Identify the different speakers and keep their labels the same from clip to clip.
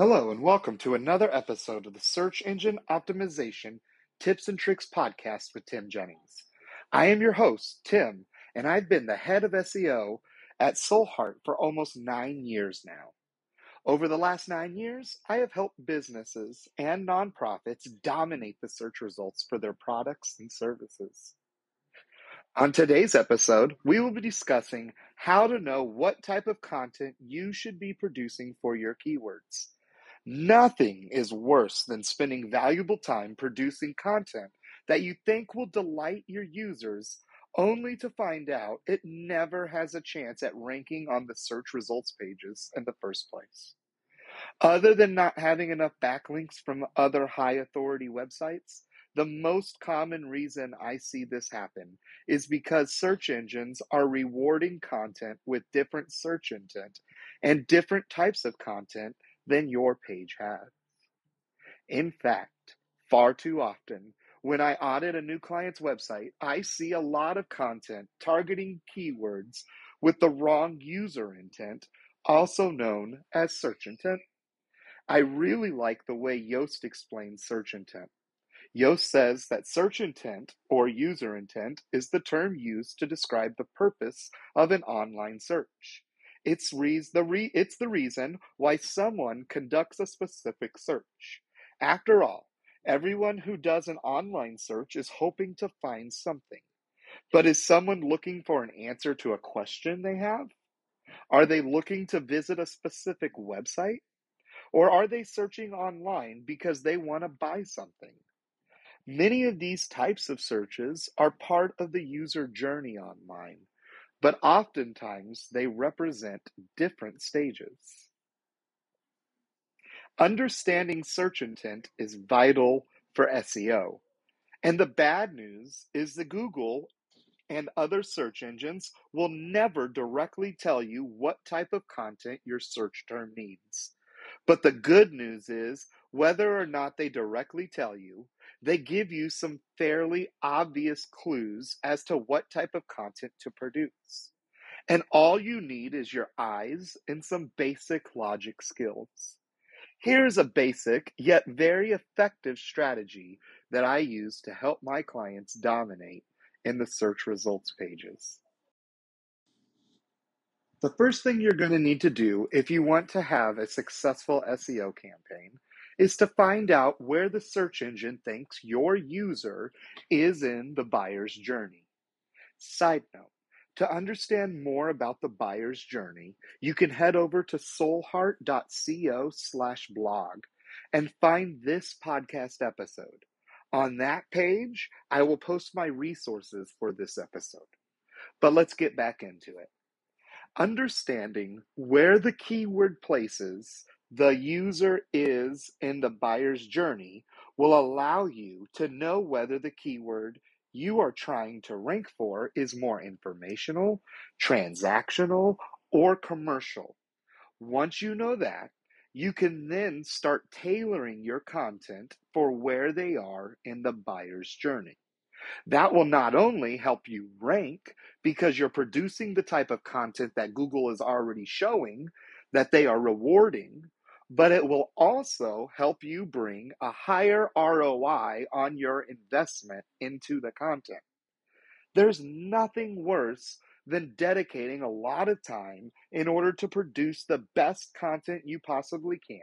Speaker 1: Hello, and welcome to another episode of the Search Engine Optimization Tips and Tricks podcast with Tim Jennings. I am your host, Tim, and I've been the head of SEO at Soulheart for almost nine years now. Over the last nine years, I have helped businesses and nonprofits dominate the search results for their products and services. On today's episode, we will be discussing how to know what type of content you should be producing for your keywords. Nothing is worse than spending valuable time producing content that you think will delight your users, only to find out it never has a chance at ranking on the search results pages in the first place. Other than not having enough backlinks from other high authority websites, the most common reason I see this happen is because search engines are rewarding content with different search intent and different types of content than your page has. In fact, far too often, when I audit a new client's website, I see a lot of content targeting keywords with the wrong user intent, also known as search intent. I really like the way Yoast explains search intent. Yoast says that search intent or user intent is the term used to describe the purpose of an online search. It's, re- the re- it's the reason why someone conducts a specific search. After all, everyone who does an online search is hoping to find something. But is someone looking for an answer to a question they have? Are they looking to visit a specific website? Or are they searching online because they want to buy something? Many of these types of searches are part of the user journey online but oftentimes they represent different stages. Understanding search intent is vital for SEO. And the bad news is that Google and other search engines will never directly tell you what type of content your search term needs. But the good news is, whether or not they directly tell you, they give you some fairly obvious clues as to what type of content to produce. And all you need is your eyes and some basic logic skills. Here's a basic yet very effective strategy that I use to help my clients dominate in the search results pages. The first thing you're going to need to do if you want to have a successful SEO campaign is to find out where the search engine thinks your user is in the buyer's journey. Side note, to understand more about the buyer's journey, you can head over to soulheart.co slash blog and find this podcast episode. On that page, I will post my resources for this episode. But let's get back into it. Understanding where the keyword places the user is in the buyer's journey will allow you to know whether the keyword you are trying to rank for is more informational, transactional, or commercial. Once you know that, you can then start tailoring your content for where they are in the buyer's journey. That will not only help you rank because you're producing the type of content that Google is already showing that they are rewarding, but it will also help you bring a higher ROI on your investment into the content. There's nothing worse than dedicating a lot of time in order to produce the best content you possibly can,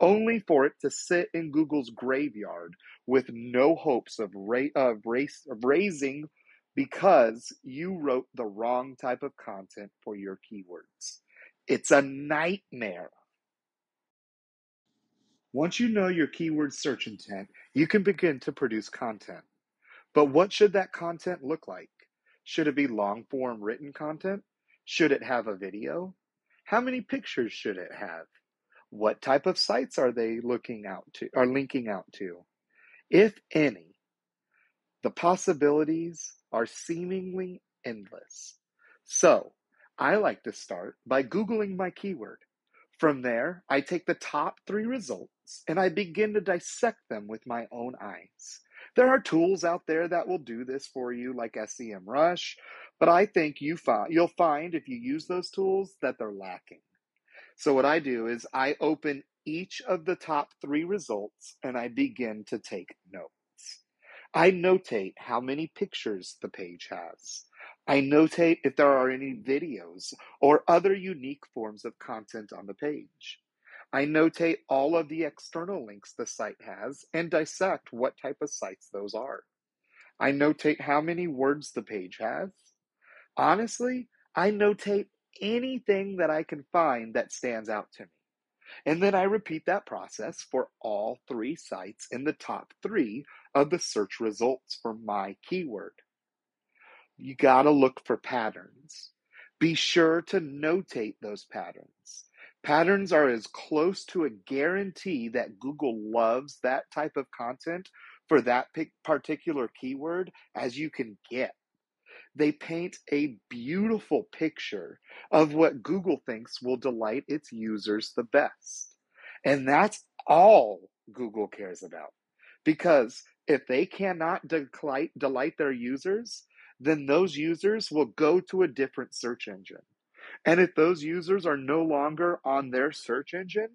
Speaker 1: only for it to sit in Google's graveyard with no hopes of, ra- of, race, of raising because you wrote the wrong type of content for your keywords. It's a nightmare. Once you know your keyword search intent, you can begin to produce content. But what should that content look like? Should it be long form written content? Should it have a video? How many pictures should it have? What type of sites are they looking out to are linking out to? If any, the possibilities are seemingly endless. So, I like to start by Googling my keyword. From there, I take the top three results and I begin to dissect them with my own eyes. There are tools out there that will do this for you, like SEMrush, but I think you find, you'll find if you use those tools that they're lacking. So, what I do is I open each of the top three results and I begin to take notes. I notate how many pictures the page has. I notate if there are any videos or other unique forms of content on the page. I notate all of the external links the site has and dissect what type of sites those are. I notate how many words the page has. Honestly, I notate anything that I can find that stands out to me. And then I repeat that process for all three sites in the top three of the search results for my keyword. You got to look for patterns. Be sure to notate those patterns. Patterns are as close to a guarantee that Google loves that type of content for that particular keyword as you can get. They paint a beautiful picture of what Google thinks will delight its users the best. And that's all Google cares about. Because if they cannot delight, delight their users, then those users will go to a different search engine. And if those users are no longer on their search engine,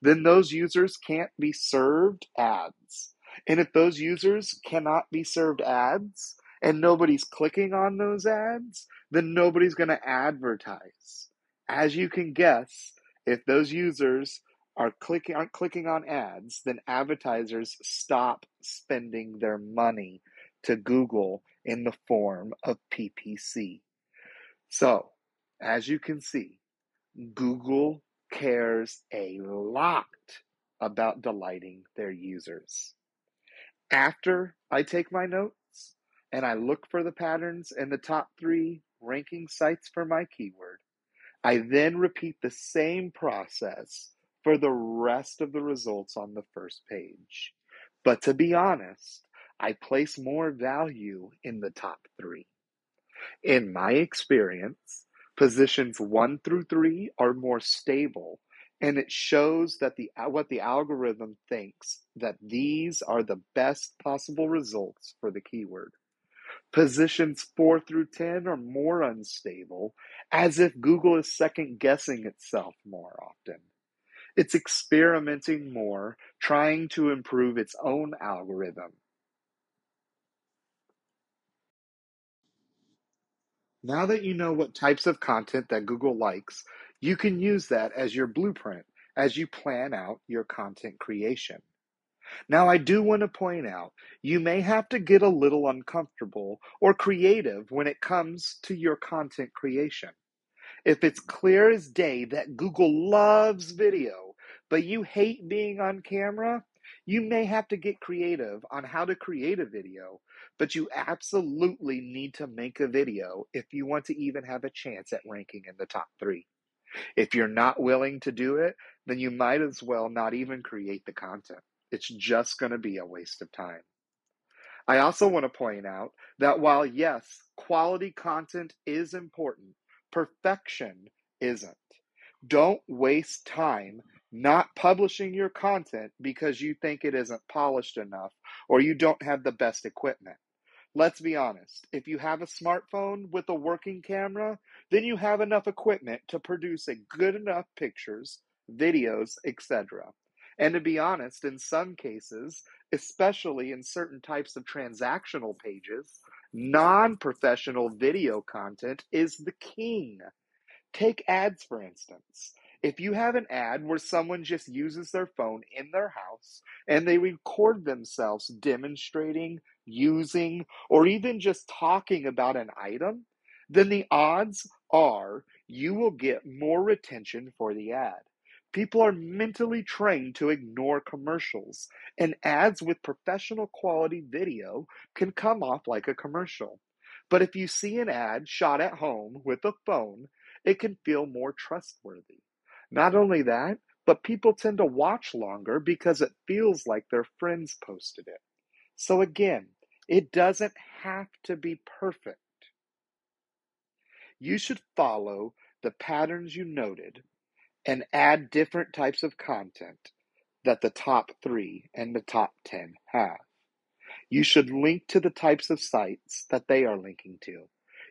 Speaker 1: then those users can't be served ads. And if those users cannot be served ads and nobody's clicking on those ads, then nobody's going to advertise. As you can guess, if those users are clicking aren't clicking on ads, then advertisers stop spending their money to Google in the form of PPC. So, as you can see, Google cares a lot about delighting their users. After I take my notes and I look for the patterns in the top three ranking sites for my keyword, I then repeat the same process for the rest of the results on the first page. But to be honest, I place more value in the top three. In my experience, positions one through three are more stable, and it shows that the what the algorithm thinks that these are the best possible results for the keyword. Positions four through 10 are more unstable, as if Google is second guessing itself more often. It's experimenting more, trying to improve its own algorithm. Now that you know what types of content that Google likes, you can use that as your blueprint as you plan out your content creation. Now, I do want to point out you may have to get a little uncomfortable or creative when it comes to your content creation. If it's clear as day that Google loves video, but you hate being on camera, you may have to get creative on how to create a video, but you absolutely need to make a video if you want to even have a chance at ranking in the top three. If you're not willing to do it, then you might as well not even create the content. It's just going to be a waste of time. I also want to point out that while, yes, quality content is important, perfection isn't. Don't waste time not publishing your content because you think it isn't polished enough or you don't have the best equipment. Let's be honest. If you have a smartphone with a working camera, then you have enough equipment to produce a good enough pictures, videos, etc. And to be honest, in some cases, especially in certain types of transactional pages, non professional video content is the king. Take ads, for instance. If you have an ad where someone just uses their phone in their house and they record themselves demonstrating, using, or even just talking about an item, then the odds are you will get more retention for the ad. People are mentally trained to ignore commercials, and ads with professional quality video can come off like a commercial. But if you see an ad shot at home with a phone, it can feel more trustworthy. Not only that, but people tend to watch longer because it feels like their friends posted it. So again, it doesn't have to be perfect. You should follow the patterns you noted and add different types of content that the top three and the top 10 have. You should link to the types of sites that they are linking to.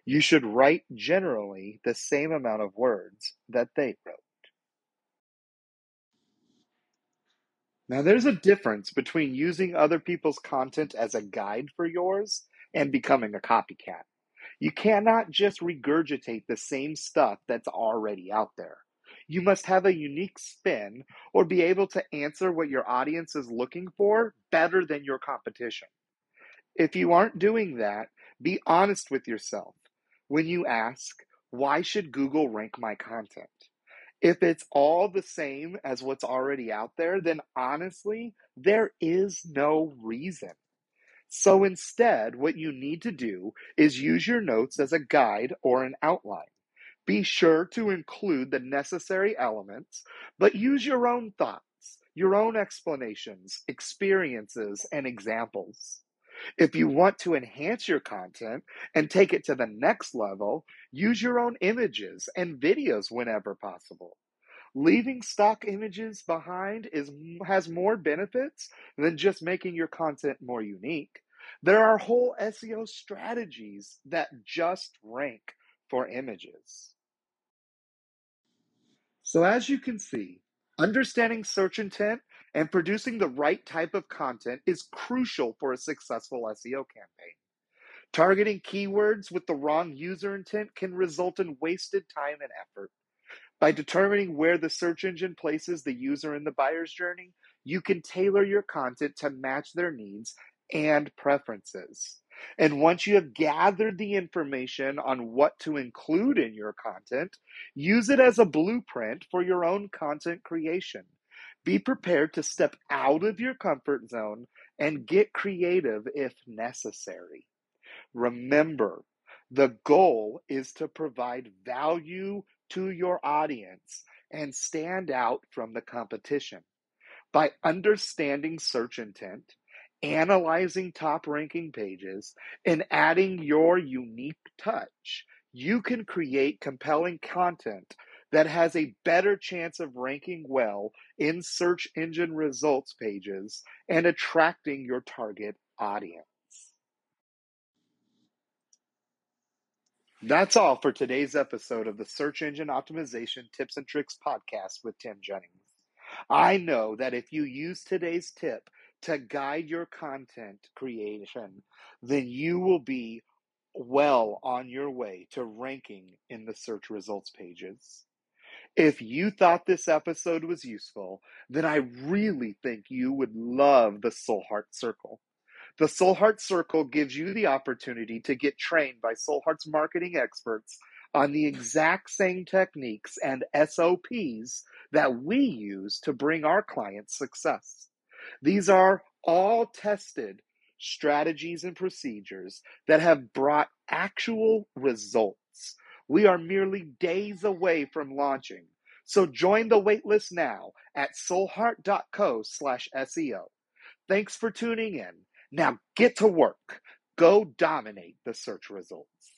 Speaker 1: You should write generally the same amount of words that they wrote. Now, there's a difference between using other people's content as a guide for yours and becoming a copycat. You cannot just regurgitate the same stuff that's already out there. You must have a unique spin or be able to answer what your audience is looking for better than your competition. If you aren't doing that, be honest with yourself when you ask, why should Google rank my content? If it's all the same as what's already out there, then honestly, there is no reason. So instead, what you need to do is use your notes as a guide or an outline. Be sure to include the necessary elements, but use your own thoughts, your own explanations, experiences, and examples. If you want to enhance your content and take it to the next level, use your own images and videos whenever possible. Leaving stock images behind is has more benefits than just making your content more unique. There are whole SEO strategies that just rank for images. So as you can see, understanding search intent and producing the right type of content is crucial for a successful SEO campaign. Targeting keywords with the wrong user intent can result in wasted time and effort. By determining where the search engine places the user in the buyer's journey, you can tailor your content to match their needs and preferences. And once you have gathered the information on what to include in your content, use it as a blueprint for your own content creation. Be prepared to step out of your comfort zone and get creative if necessary. Remember, the goal is to provide value to your audience and stand out from the competition. By understanding search intent, analyzing top ranking pages, and adding your unique touch, you can create compelling content that has a better chance of ranking well in search engine results pages and attracting your target audience. That's all for today's episode of the Search Engine Optimization Tips and Tricks podcast with Tim Jennings. I know that if you use today's tip to guide your content creation, then you will be well on your way to ranking in the search results pages. If you thought this episode was useful, then I really think you would love the Soul Heart Circle. The Soul Heart Circle gives you the opportunity to get trained by Soul Heart's marketing experts on the exact same techniques and SOPs that we use to bring our clients success. These are all tested strategies and procedures that have brought actual results. We are merely days away from launching. So join the waitlist now at soulheart.co slash SEO. Thanks for tuning in. Now get to work. Go dominate the search results.